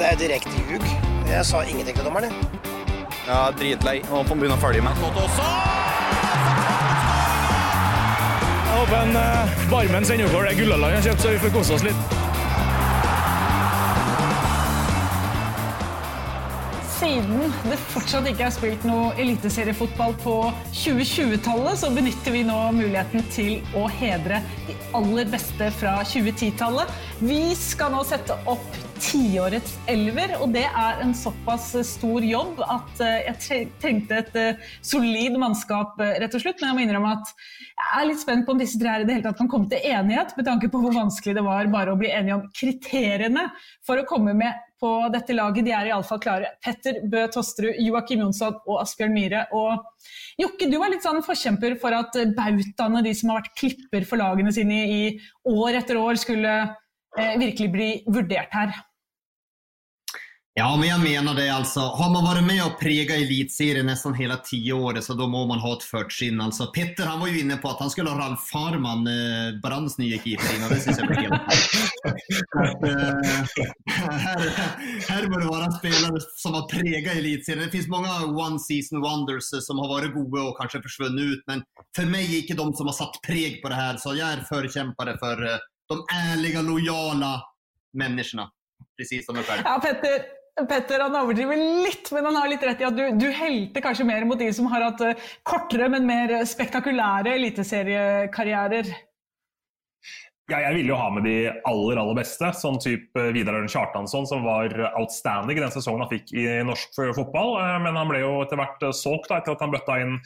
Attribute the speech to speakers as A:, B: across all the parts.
A: Det er direkte ljug. Jeg sa ingenting til dommeren. jeg.
B: Ja, dritlei. Og han bunn å følge med.
C: Jeg håper en uh, Barmen sender over det gullalandet han kjøpt, så vi får kose oss litt.
D: Siden det fortsatt ikke er spilt noe eliteseriefotball på 2020-tallet, så benytter vi nå muligheten til å hedre de aller beste fra 2010-tallet. Vi skal nå sette opp tiårets elver, og det er en såpass stor jobb at eh, jeg trengte et eh, solid mannskap, eh, rett og slett. Men jeg må innrømme at jeg er litt spent på om disse tre her i det hele tatt kan komme til enighet, med tanke på hvor vanskelig det var bare å bli enige om kriteriene for å komme med på dette laget. De er iallfall klare. Petter Bø Tosterud, Joakim Jonsson og Asbjørn Myhre. Og Jokke, du var litt sånn forkjemper for at bautaene, de som har vært klipper for lagene sine i, år etter år, skulle eh, virkelig bli vurdert her.
E: Ja, men jag menar det alltså. Har man varit med och pregat elitserien nästan hela tio året så då må man ha ett förtskinn. Alltså, Petter han var ju inne på att han skulle ha Ralf Farman, eh, Brands nya keeper innan. Det syns jag blir helt Her här, här bör det vara spelare som har pregat elitserien. Det finns många one season wonders som har varit goda och kanske försvunnit ut. Men för mig är ikke de som har satt preg på det här. Så jag är förkämpare för eh, de ärliga, lojala människorna. Precis som själv.
D: Ja, Petter, Petter han overdriver litt, men han har litt rett i at du, du helte kanskje mer mot de som har hatt eh, kortere, men mer spektakulære eliteseriekarrierer.
C: Ja, jeg ville jo ha med de aller aller beste, sånn type Vidar Ørn Kjartansson, som var outstanding den sesongen han fikk i norsk fotball. Eh, Men han ble jo etter hvert eh, solgt da, etter at han bøtta inn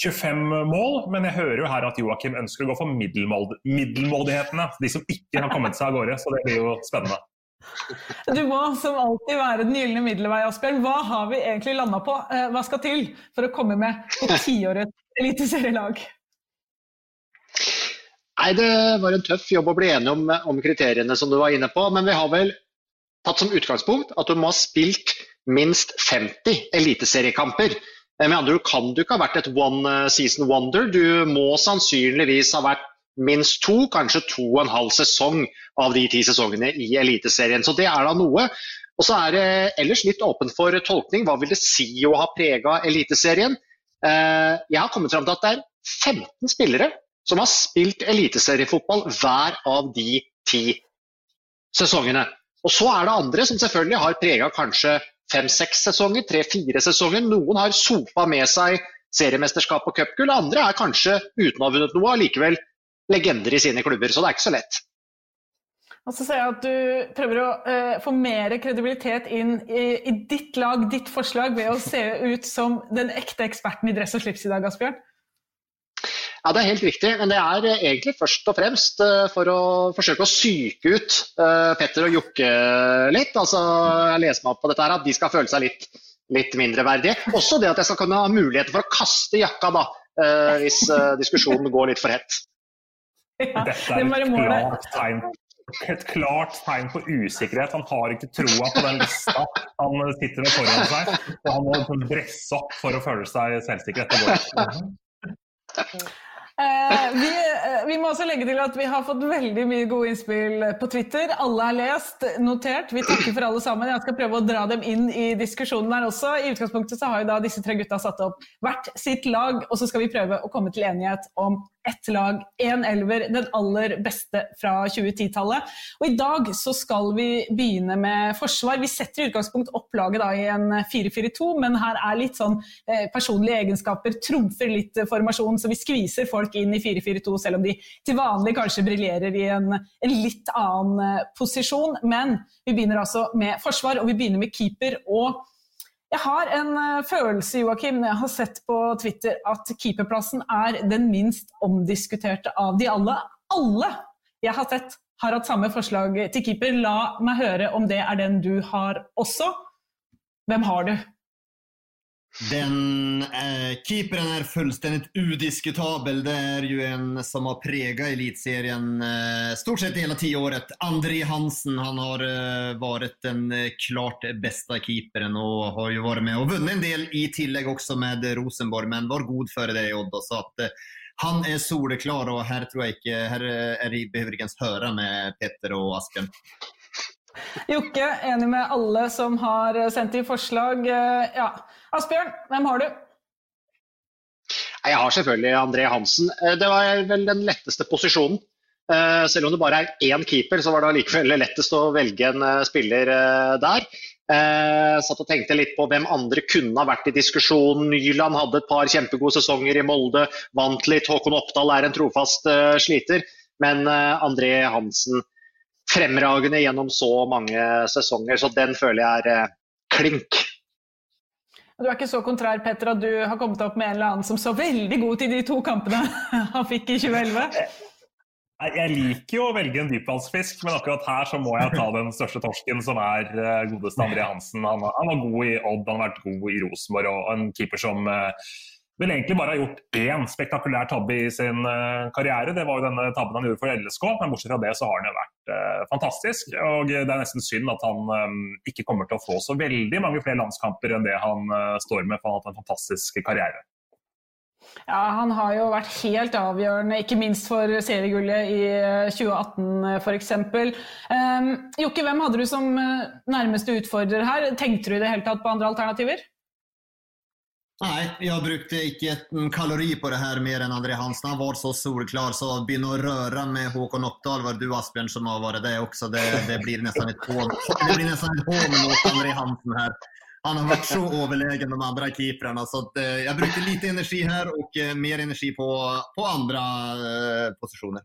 C: 25 mål. Men jeg hører jo her at Joakim ønsker å gå for middelmål middelmådighetene, de som ikke har kommet seg av gårde. Så det blir jo spennende.
D: Du må som alltid være den gylne middelvei, Asbjørn. Hva har vi egentlig landa på? Eh, Hva skal til for å komme med på tiårets eliteserielag?
F: Nei, Det var en tøff jobb å bli enig om, om kriteriene som du var inne på. Men vi har vel tatt som utgangspunkt at du må ha spilt minst 50 eliteseriekamper. Eh, Med andre ord kan du ikke ha vært et one season wonder. Du må sannsynligvis ha vært minst to, kanskje to og en halv sesong av de ti sesongene i Eliteserien. Så det er da noe. Og så er det ellers litt åpent for tolkning. Hva vil det si å ha prega Eliteserien? Eh, Jeg har kommet fram til at det er 15 spillere som har spilt eliteseriefotball hver av de ti sesongene. Og så er det andre som selvfølgelig har prega kanskje fem-seks sesonger, tre-fire sesonger. Noen har sopa med seg seriemesterskap og cupgull, andre er kanskje uten å ha vunnet noe, allikevel legender i sine klubber. Så det er ikke så lett.
D: Og så ser jeg at du prøver å eh, få mer kredibilitet inn i, i ditt lag, ditt forslag, ved å se ut som den ekte eksperten i dress og slips i dag, Asbjørn.
F: Ja, Det er helt riktig, men det er eh, egentlig først og fremst eh, for å forsøke å psyke ut eh, Petter og Jokke litt. Altså, Jeg leser meg opp på dette her, at de skal føle seg litt, litt mindreverdige. Også det at jeg skal kunne ha muligheten for å kaste jakka da, eh, hvis diskusjonen går litt for hett.
D: Ja,
C: Dette er et klart tegn, et klart tegn på usikkerhet. Han har ikke troa på den lista han sitter med foran seg. Og han må liksom dresse opp for å føle seg selvsikker. Går ikke.
D: Eh, vi, eh, vi må også legge til at vi har fått veldig mye gode innspill på Twitter. Alle er lest, notert. Vi takker for alle sammen. Jeg skal prøve å dra dem inn i diskusjonen her også. I utgangspunktet så har jo da disse tre gutta satt opp hvert sitt lag, og så skal vi prøve å komme til enighet om ett lag, én elver, den aller beste fra 2010-tallet. Og I dag så skal vi begynne med forsvar. Vi setter i utgangspunkt opp laget da, i en 4-4-2, men her er litt sånn eh, personlige egenskaper trumfer litt formasjonen, så vi skviser folk inn i 4-4-2, selv om de til vanlig kanskje briljerer i en, en litt annen posisjon. Men vi begynner altså med forsvar, og vi begynner med keeper. og jeg har en eh, følelse Joachim, når jeg har sett på Twitter at keeperplassen er den minst omdiskuterte av de alle. Alle jeg har sett har hatt samme forslag til keeper. La meg høre om det er den du har også. Hvem har du?
E: Den eh, keeperen er fullstendig udiskutabel. Det er jo en som har preget elitserien eh, stort sett hele tiåret. André Hansen, han har eh, vært den eh, klart beste keeperen og har jo vært med og vunnet en del i tillegg også med Rosenborg, men var god for det Odd. Så at, eh, han er soleklar og her tror jeg ikke her är, behöver ikke ens høre med Petter og Asken.
D: Jokke, enig med alle som har sendt inn forslag. Eh, ja. Asbjørn, hvem har du?
F: Jeg har selvfølgelig André Hansen. Eh, det var vel den letteste posisjonen. Eh, selv om det bare er én keeper, så var det allikevel lettest å velge en spiller der. Jeg satt og tenkte litt på hvem andre kunne ha vært i diskusjonen. Nyland hadde et par kjempegode sesonger i Molde, vant litt. Håkon Oppdal er en trofast sliter. Men André Hansen fremragende gjennom så mange sesonger, så den føler jeg er eh, klink.
D: Du er ikke så kontrær Petter, at du har kommet opp med en eller annen som så veldig god til de to kampene han fikk i 2011?
C: Jeg liker jo å velge en dypvannsfisk, men akkurat her så må jeg ta den største torsken, som er eh, godeste André Hansen. Han, han var god i Odd, han har vært god i Rosenborg, og en keeper som uh, vel egentlig bare har gjort én spektakulær tabbe i sin uh, karriere. Det var jo denne tabben han gjorde for LSK, men bortsett fra det så har han jo vært uh, fantastisk. Og det er nesten synd at han um, ikke kommer til å få så veldig mange flere landskamper enn det han uh, står med, for han har hatt en fantastisk karriere.
D: Ja, Han har jo vært helt avgjørende, ikke minst for seriegullet i 2018 f.eks. Um, Jokke, hvem hadde du som nærmeste utfordrer her? Tenkte du i det hele tatt på andre alternativer?
E: Nej, jeg brukte ikke en kalori på det her mer enn André Hansen. Han var så solklar, så begynne å røre med Håkon Oppdal, var du Asbjørn som har vært det også. Det, det blir nesten et hån. Mot André Hansen her. Han har vært så overlegen de andre keeperne. Så jeg eh, brukte lite energi her och eh, mer energi på, på andre uh, positioner.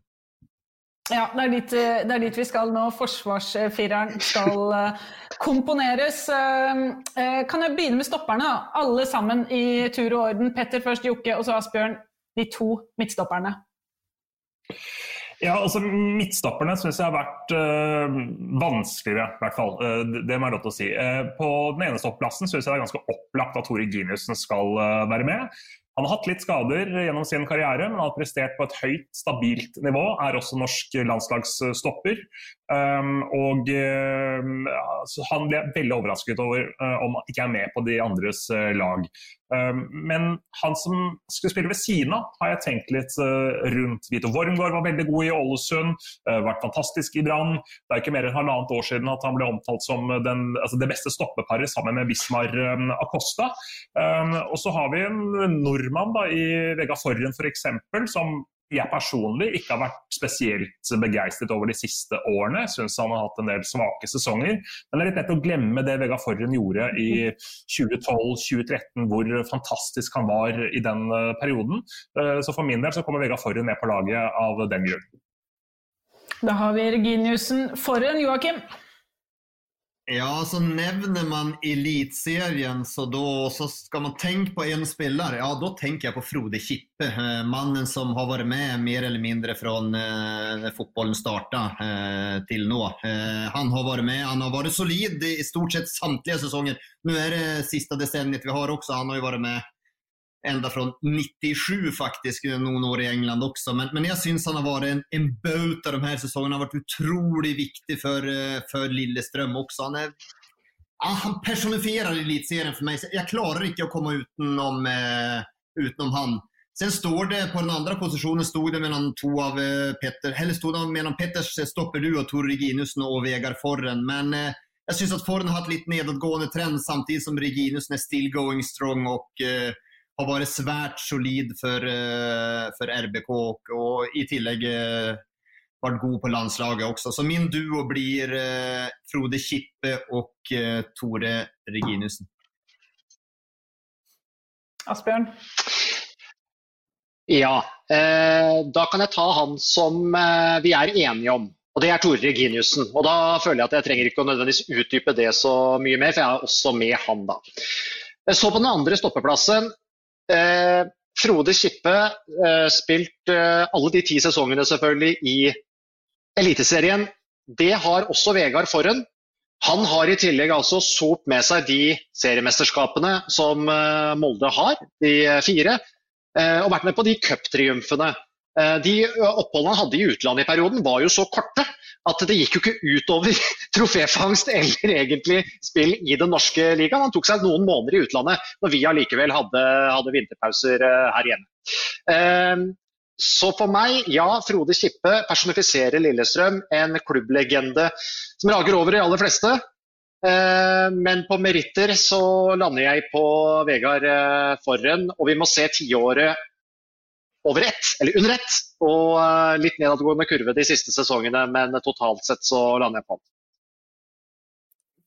D: Ja, det er, dit, eh, det er, dit, vi skal nå. Forsvarsfireren skal eh, komponeres. Eh, kan jeg begynne med stopperne? da? Alle sammen i tur og orden. Petter først, Jokke og så Asbjørn. De to midtstopperne.
C: Ja, altså Midtstopperne syns jeg har vært øh, vanskeligere, i hvert fall. Det må jeg lov til å si. På den ene stopplassen syns jeg det er ganske opplagt at Tore Giniussen skal være med. Han har hatt litt skader gjennom sin karriere, men har prestert på et høyt, stabilt nivå. Er også norsk landslagsstopper. Um, og uh, han ble veldig overrasket over uh, om han ikke er med på de andres uh, lag. Um, men han som skulle spille ved siden av, har jeg tenkt litt rundt. Vito Wormgård var veldig god i Ålesund, vært fantastisk i Brann. Det er ikke mer enn halvannet år siden at han ble omtalt som den, altså det beste stoppeparet sammen med Bismar um, Acosta. og så har vi en nordmann da, i Vega Forren f.eks., som jeg personlig ikke har vært spesielt begeistret over de siste årene. Syns han har hatt en del svake sesonger. Men det er litt lett å glemme det Vegard Forren gjorde i 2012-2013, hvor fantastisk han var i den eh, perioden. Eh, så for min del så kommer Vegard Forren med på laget av den grunn.
D: Da har vi Reginiussen Forren. Joakim?
E: Ja, så nevner man elitserien så, då, så ska man tänka på en spelare. Ja, da tenker jeg på Frode Kippe. Eh, mannen som har vært med mer eller mindre fra eh, fotballen startade eh, til nå. Eh, han har vært med, han har vært solid i stort sett samtlige sesonger. Nå er det siste decenniet vi har også, Han har ju varit med ända från 97 faktiskt, noen år i England också. Men, men jag syns han har varit en, en bauta de här säsongerna. Han har varit otroligt viktig för, eh, för Lilleström också. Han, är, han personifierar elitserien för mig. Jag klarar inte att komma utenom, eh, utenom han. Sen står det på den andre positionen stod det mellom to av eh, Petter, eller stod det mellom Petters stopperduo og Tor Reginussen og Vegard Forren. Men eh, jeg syns at Forren har hatt litt nedadgående trend samtidig som Reginussen er still going strong og eh, har vært svært solid for, uh, for RBK, og, og, i tillegg uh, vært god på landslaget også. Så min duo blir uh, Frode Kippe og Tore Reginussen.
D: Asbjørn?
F: Ja, da kan jeg ta han som vi er enige om. Og det er Tore Reginiussen. Og da føler jeg at jeg trenger ikke å nødvendigvis utdype det så mye mer, for jeg er også med han, da. Så på den andre stoppeplassen. Eh, Frode Kippe eh, spilt eh, alle de ti sesongene selvfølgelig i Eliteserien. Det har også Vegard Forhen. Han har i tillegg altså sopt med seg de seriemesterskapene som eh, Molde har, de fire, eh, og vært med på de cuptriumfene. Eh, de oppholdene han hadde i utlandet i perioden var jo så korte at det gikk jo ikke utover troféfangst eller egentlig spill i den norske ligaen. Han tok seg noen måneder i utlandet når vi allikevel hadde, hadde vinterpauser eh, her hjemme. Eh, så for meg, ja, Frode Kippe personifiserer Lillestrøm. En klubblegende som rager over de aller fleste. Men på meritter så lander jeg på Vegard Forren, og vi må se tiåret over ett, eller under ett. Og eh, litt nedadgående kurve de siste sesongene, men totalt sett så lander jeg på den.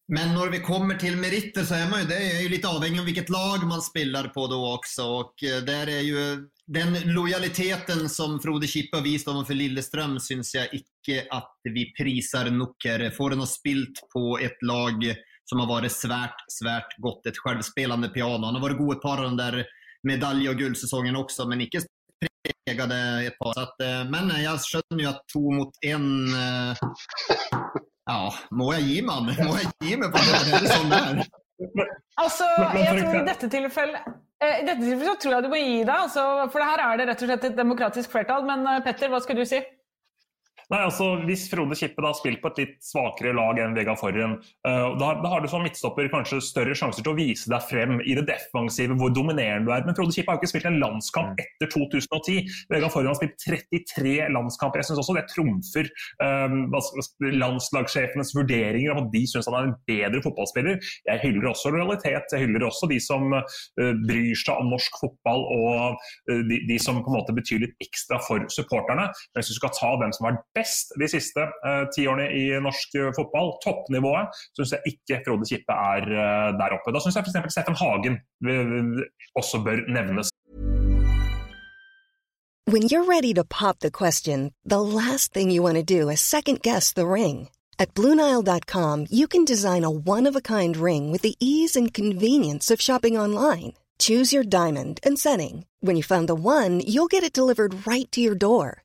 E: Men når vi kommer til meritter så er man jo, det er jo litt avhengig av hvilket lag man spiller på da også. Og eh, der er jo den lojaliteten som Frode Kippe har vist overfor Lillestrøm, syns jeg ikke at vi priser nok her. Får en ha spilt på et lag som har vært svært, svært godt. Et selvspillende piano. Han har vært god et par av den der medalje- og gullsesongen også, men ikke pregade et par. At, eh, men jeg skjønner jo at to mot én eh, Ja, må jeg gi meg? Må jeg gi meg på det? Det sånn det er.
D: Altså, jeg tror i dette tilfellet eh, i dette tilfellet så tror jeg du må gi deg, altså, for her er det rett og slett et demokratisk flertall. Men Petter, hva skal du si?
C: Nei, altså Hvis Frode Kippe da har spilt på et litt svakere lag enn Vegard Forren, uh, da, da, har du som midtstopper kanskje større sjanser til å vise deg frem i det defensive, hvor dominerende du er. Men Frode Kippe har jo ikke spilt en landskamp mm. etter 2010. Vegard Forren har spilt 33 landskamper. Jeg syns også det trumfer um, landslagssjefenes vurderinger om at de syns han er en bedre fotballspiller. Jeg hyller også lojalitet, jeg hyller også de som uh, bryr seg om norsk fotball og uh, de, de, som på en måte betyr litt ekstra for supporterne. Men hvis du skal ta hvem som har best de siste uh, ti årene i norsk uh, fotball, toppnivået, syns jeg ikke Frode Kippe er uh, der oppe. Da syns jeg f.eks. Steffen Hagen også bør nevnes.
G: When you're ready to pop the question, the last thing you want to do is second guess the ring. At Bluenile.com, you can design a one-of-a-kind ring with the ease and convenience of shopping online. Choose your diamond and setting. When you find the one, you'll get it delivered right to your door.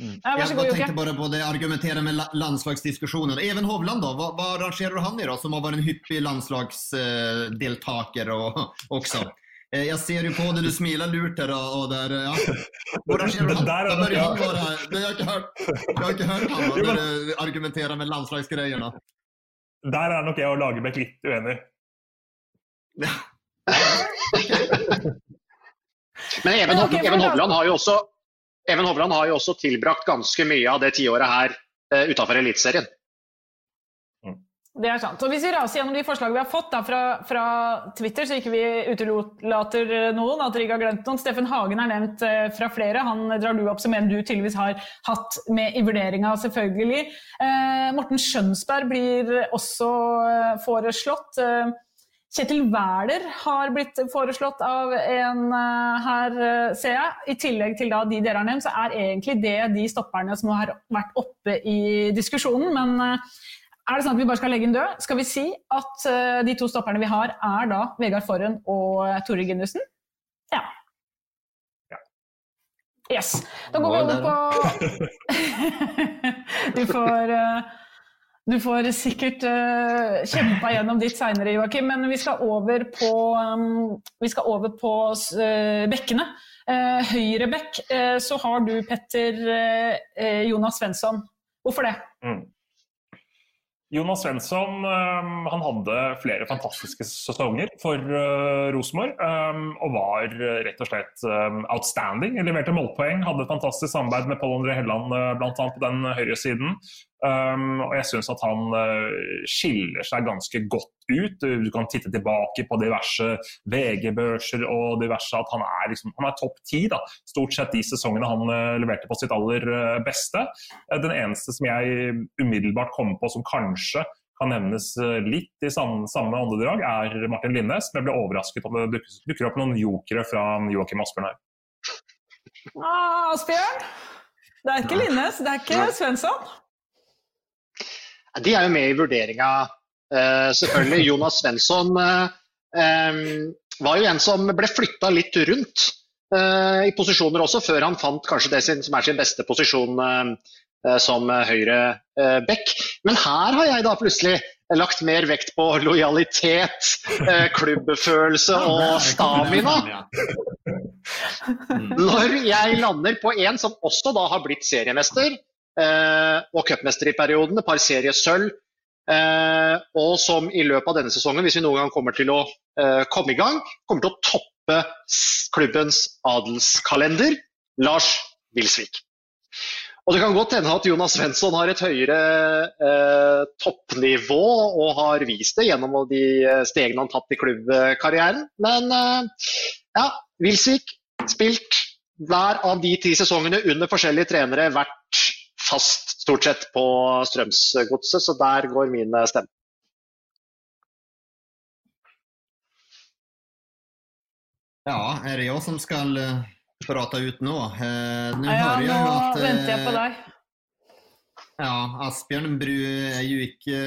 E: Mm. Ja, jeg god, tenkte bare på det, argumentere med landslagsdiskusjonen. Even Hovland, da, hva, hva rangerer du han i, da, som har vært en hyppig landslagsdeltaker og, også? Eh, jeg ser jo på det, du smiler lurt her. Og der, ja. Hvor rangerer du han? Da bør han her. Jeg har ikke hørt, jeg har ikke hørt han når du argumenterer med landslagsgreiene.
C: Der er nok jeg og Lagerbäck litt uenig.
F: Ja. Men Even, Even Hovland har jo også Even Hovland har jo også tilbrakt ganske mye av det tiåret her uh, utafor Eliteserien.
C: Mm.
D: Det er sant. Og Hvis vi raser gjennom de forslagene vi har fått da, fra, fra, Twitter, så ikke vi utelater noen, at dere ikke har glemt noen. Steffen Hagen er nevnt eh, fra flere. Han drar du opp som en du tydeligvis har hatt med i vurderinga, selvfølgelig. Eh, Morten Skjønsberg blir også eh, foreslått. Kjetil Wæler har blitt foreslått av en her, ser jeg. I tillegg til da de dere har nevnt, så er egentlig det de stopperne som har vært oppe i diskusjonen. men er det sånn at vi bare skal legge den død? Skal vi si at de to stopperne vi har, er da Vegard Forhen og Tore Ginnussen? Ja.
C: ja.
D: Yes. Da går vi over på Du får uh, du får sikkert uh, kjempa gjennom ditt seinere, Joakim, men vi skal over på, um, skal over på uh, bekkene. Uh, høyre bekk så har du Petter Jonas Svensson. Hvorfor det? Mm.
C: Jonas Svensson um, han hadde flere fantastiske sesonger for uh, Rosenborg. Um, og var uh, rett og slett um, outstanding. Leverte målpoeng, hadde et fantastisk samarbeid med Pål André Helland uh, bl.a. på den høyre siden. Um, og jeg syns at han uh, skiller seg ganske godt ut. Du kan titte tilbake på diverse VG-børser og diverse at han er, liksom, er topp ti. Stort sett de sesongene han uh, leverte på sitt aller uh, beste. den eneste som jeg umiddelbart kommer på som kanskje kan nevnes litt i samme, samme åndedrag, er Martin Linnes. Men jeg ble overrasket om det dukker, dukker opp noen jokere fra Joakim Asbjørn her.
D: Ah, Asbjørn? Det er ikke Linnes, det er ikke Svensson?
F: De er jo med i vurderinga, uh, selvfølgelig. Jonas Svensson uh, um, var jo en som ble flytta litt rundt i posisjoner også, før han fant kanskje det sin, som er sin beste posisjon som høyre back. Men her har jeg da plutselig lagt mer vekt på lojalitet, klubbfølelse og stamina. Når jeg lander på en som også da har blitt seriemester, Eh, og cupmester i perioden, et par seriesølv. Eh, og som i løpet av denne sesongen, hvis vi noen gang kommer til å eh, komme i gang, kommer til å toppe klubbens adelskalender. Lars Wilsvik. Og Det kan godt hende at Jonas Svensson har et høyere eh, toppnivå og har vist det gjennom de stegene han tatt i klubbkarrieren. Men eh, ja, Wilsvik spilt hver av de ti sesongene under forskjellige trenere, vært fast stort sett på Strømsgodset, så der går min stemme.
E: Ja, er det jeg som skal uh, prate ut nå? Uh,
D: nå ja, nå at, venter jeg på deg.
E: Ja, Asbjørn Bru er jo ikke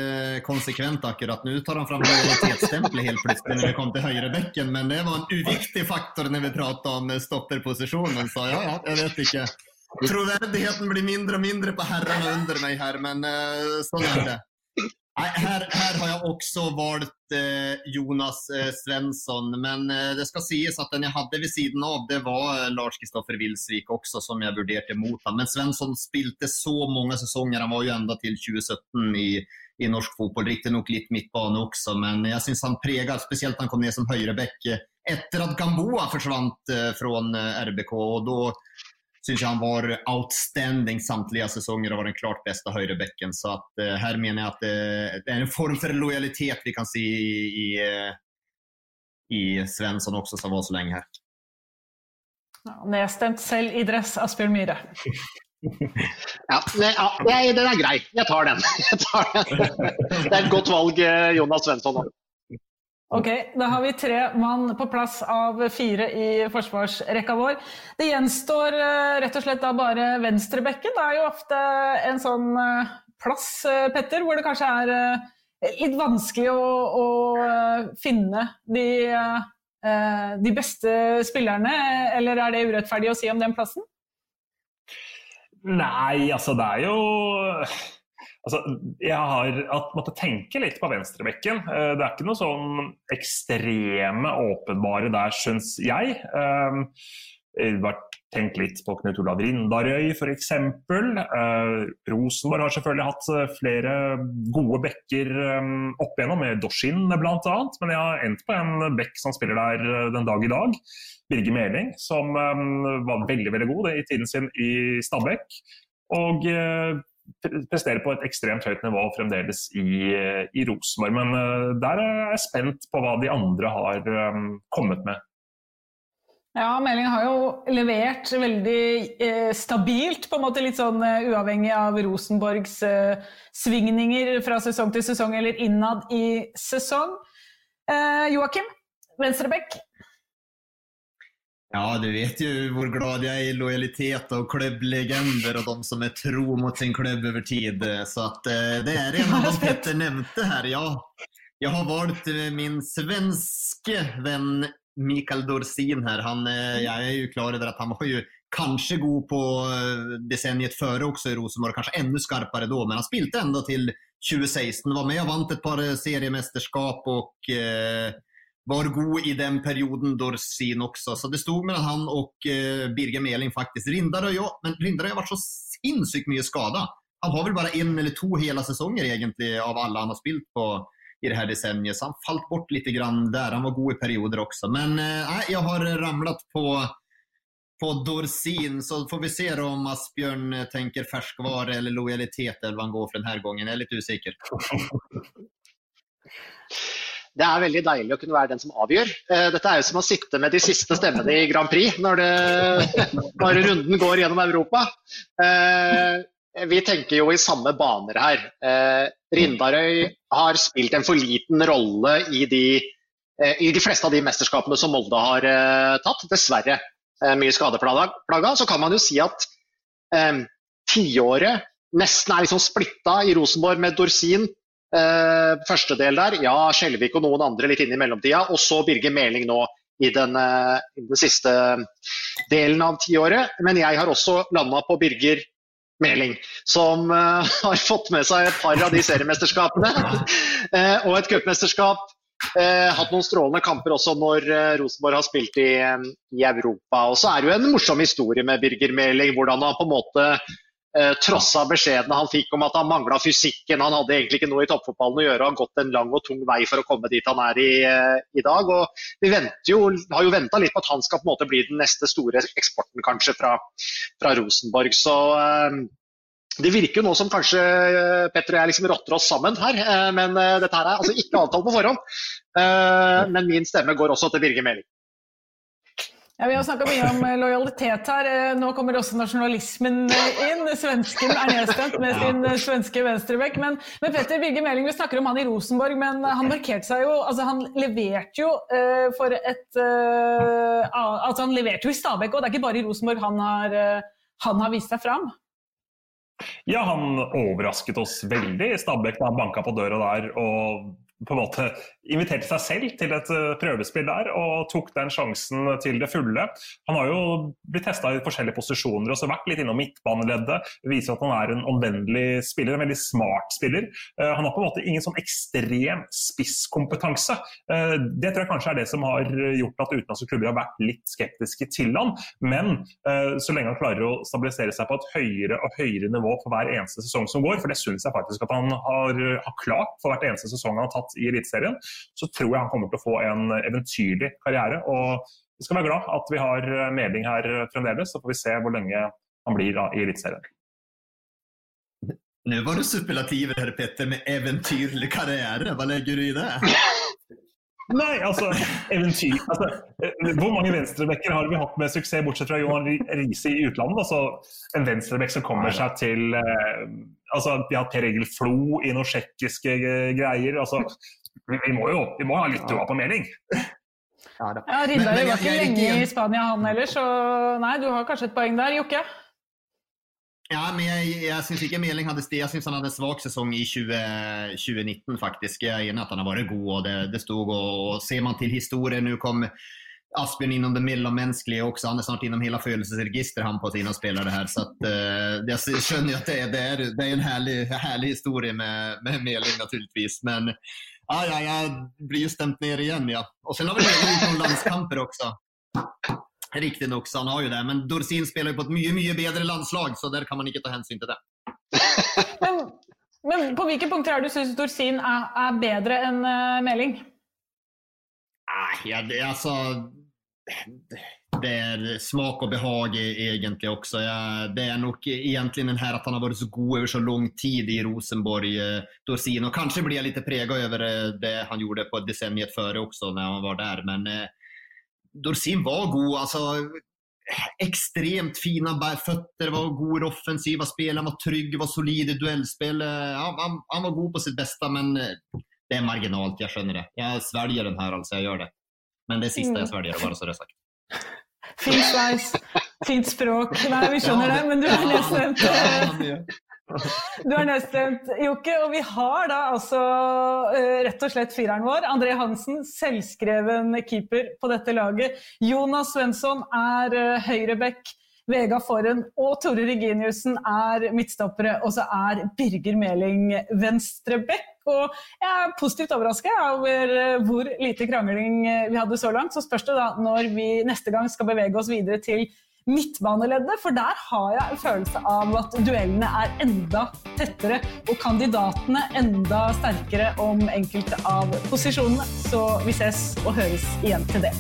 E: konsekvent akkurat nå. tar han fram lojalitetsstempelet helt plutselig når det kom til høyrebekken, men det var en uviktig faktor når vi pratet om stopperposisjonen. Så ja, ja, jeg vet ikke. Troverdigheten blir mindre og mindre på herrene under meg her, men uh, sånn er det. Her, her, har jeg også valgt uh, Jonas uh, Svensson, men det skal sies at den jeg hadde ved siden av, det var Lars Kristoffer Wilsvik også, som jeg vurderte mot ham. Men Svensson spilte så mange sesonger, han var jo enda til 2017 i, i norsk fotball. Riktignok litt midtbane også, men jeg syns han preget, spesielt han kom ned som høyreback etter at Gamboa forsvant fra RBK. og da syns jeg han var outstanding samtlige sesonger og var den klart beste høyrebekken. Så at, uh, her mener jeg at uh, det er en form for lojalitet vi kan si i, uh, i Svensson også, som var så lenge her.
D: Ja, nedstemt selv i dress, Asbjørn Myhre.
F: ja, det, ja, den er grei. Jeg tar den. Jeg tar den. Det er et godt valg, Jonas Svensson.
D: Ok, Da har vi tre mann på plass av fire i forsvarsrekka vår. Det gjenstår uh, rett og slett da bare venstrebekken. Det er jo ofte en sånn uh, plass, uh, Petter, hvor det kanskje er litt vanskelig å, å finne de, de, beste spillerne. Eller er det urettferdig å si om den plassen?
C: Nei, altså det er jo Altså, jeg har måttet tenke litt på venstrebekken. Eh, det er ikke noe sånn ekstreme åpenbare der, syns jeg. Ehm, jeg har tenkt litt på Knut Olav Rindarøy f.eks. Eh, Rosenborg har selvfølgelig hatt eh, flere gode bekker opp igjennom, med Doshin bl.a. Men jeg har endt på en bekk som spiller der den dag i dag. Birger Meling, som var veldig veldig god i tiden sin i Stabekk. Og presterer på et ekstremt høyt nivå fremdeles i, i Rosenborg. Men der er jeg spent på hva de andre har kommet med.
D: Ja, Meling har jo levert veldig eh, stabilt, på en måte litt sånn uh, uavhengig av Rosenborgs uh, svingninger fra sesong til sesong eller innad i sesong. Uh, Joakim, venstrebekk.
E: Ja, du vet jo hvor glad jeg er i lojalitet og klubblegender og de som er tro mot sin klubb over tid. Så at, det er en av de Petter nevnte her, ja. Jeg har valgt min svenske venn Mikael Dorsin her, han, eh, jeg er jo klar over at han var jo kanskje god på desenniet før også i Rosenborg, kanskje enda skarpere da, men han spilte enda til 2016. Var med og vant et par eh, seriemesterskap og eh, var god i den perioden Dorsin også. Så det sto mellom han og eh, Birger Meling faktisk. Rindare ja, men Rindare har vært så sinnssykt mye skada. Han har vel bare én eller to hele sesonger egentlig av alle han har spilt på i det här decenniet. Så han falt bort litt grann där. Han var god i perioder også. Men eh, jeg har ramlat på, på Dorsin. Så får vi se om Asbjørn tenker färskvara eller lojalitet eller vad han går for denne gangen. Jeg er litt usikker.
F: Det er veldig deilig å kunne være den som avgjør. Eh, dette er jo som å sitte med de siste stemmene i Grand Prix når, det, når runden går gjennom Europa. Eh, vi tenker jo i samme baner her. Eh, Rindarøy har spilt en for liten rolle i de, i de fleste av de mesterskapene som Molde har tatt. Dessverre mye skadeplaga. Så kan man jo si at tiåret nesten er liksom splitta i Rosenborg med Dorsin. Eh, første del der, ja, Skjelvik og noen andre litt inn i mellomtida. Og så Birger Meling nå i den, eh, i den siste delen av tiåret. Men jeg har også landa på Birger Meling, som uh, har fått med seg et par av de seriemesterskapene. uh, og et cupmesterskap. Uh, hatt noen strålende kamper også når Rosenborg har spilt i, i, Europa. Og så er det jo en morsom historie med Birger Meling, hvordan han på en måte trossa beskjedene han fikk om at han mangla fysikken. Han hadde egentlig ikke noe i toppfotballen å gjøre og har gått en lang og tung vei for å komme dit han er i, i dag. Og vi jo, har jo venta litt på at han skal på en måte bli den neste store eksporten kanskje fra, fra Rosenborg. Så eh, det virker jo nå som kanskje eh, Petter og jeg liksom rotter oss sammen her, eh, men eh, dette her er altså ikke avtalt på forhånd. Eh, men min stemme går også til Birger Meling.
D: Ja, Vi har snakka mye om eh, lojalitet her. Eh, nå kommer også nasjonalismen eh, inn. Svensken er nedstemt med sin svenske venstrebekk. Men, men, Petter Birger Meling, vi snakker om han i Rosenborg, men han markerte seg jo altså Han leverte jo uh, for et uh, Altså han leverte jo i Stabæk, og det er ikke bare i Rosenborg han har, uh, han har vist seg fram.
C: Ja, han overrasket oss veldig i Stabæk da han banka på døra der og på en måte inviterte seg selv til et eh, prøvespill der og tok den sjansen til det fulle. Han har jo blitt testa i forskjellige posisjoner og så vært litt innom midtbaneleddet. Viser at han er en omvendelig spiller, en veldig smart spiller. Eh, han har på en måte ingen sånn ekstrem spisskompetanse. Eh, det tror jeg kanskje er det som har gjort at utenlandske klubber har vært litt skeptiske til han. Men så lenge han klarer å stabilisere seg på et høyere og høyere nivå for hver eneste sesong som går, for det syns jeg faktisk at han har, har klart for hvert eneste sesong han har tatt i Eliteserien, så tror jeg han kommer til å få en eventyrlig karriere. og Vi skal være glad at vi har Meling her fremdeles, så får vi se hvor lenge han blir da, i Eliteserien.
E: Nå var det superlativer her, Petter, med eventyrlig karriere. Hva legger du i det?
C: Nei, altså eventyr altså, Hvor mange venstrebekker har vi hatt med suksess, bortsett fra Johan Riise i utlandet? Altså, en venstrebekk som kommer seg til eh, altså, Vi har Per Egil Flo i noen tsjekkiske greier. Altså, vi må jo vi må ha litt troa på mening.
D: Ja, ja Rindar var ikke lenge i Spania han heller, så nei, du har kanskje et poeng der, Jokke?
E: Ja, men jeg, jeg syns ikke Meling hadde sted. Jeg synes han hadde svak sesong i 20, 2019, faktisk. Jeg er enig at han har vært god, og det, det stod og, og Ser man til historien Nå kom Asbjørn innom det mellommenneskelige også. Han er snart innom hele følelsesregisteret han på sine spillere her. Så at, uh, jeg skjønner jo at det, det, er, det er en herlig, herlig historie med, med Meling, naturligvis. Men ja, ja, jeg blir jo stemt ned igjen, ja. Og så har vi Meling noen landskamper også. Riktignok, så han har jo det. Men Dorsin spiller jo på et mye mye bedre landslag, så der kan man ikke ta hensyn til det.
D: men, men, på hvilke punkter er du syns Dorsin er, er, bedre enn uh, Meling?
E: Nei, ja, det, det er smak og behag egentlig også. Ja, det er nok egentlig den her at han har vært så god over så lang tid i Rosenborg, eh, Dorsin. Og kanskje blir jeg litt preget over eh, det han gjorde på desenniet før også, når han var der. Men eh, Dorsin var god. altså Ekstremt fine føtter, var god offensiva spel, han var trygg, var solid i duellspill. Han, han, han, var god på sitt beste, men det er marginalt, jeg skjønner det. Jeg svelger den her, altså. Jeg gjør det. Men det siste jeg svelger, bare så det er sagt.
D: Fint sveis, fint språk. Nei, vi skjønner det, men du er nedstemt. Du er nedstemt, Jokke. Og vi har da altså uh, rett og slett fireren vår. André Hansen, selvskreven keeper på dette laget. Jonas Svensson er uh, høyreback. Vega Forhen og Tore Reginiussen er midtstoppere, og så er Birger Meling venstreback. Og jeg er positivt overraska over eh, hvor lite krangling eh, vi hadde så langt. Så spørs det da når vi neste gang skal bevege oss videre til midtbaneleddet, for der har jeg en følelse av at duellene er enda tettere og kandidatene enda sterkere om enkelte av posisjonene. Så vi ses og høres igjen til det.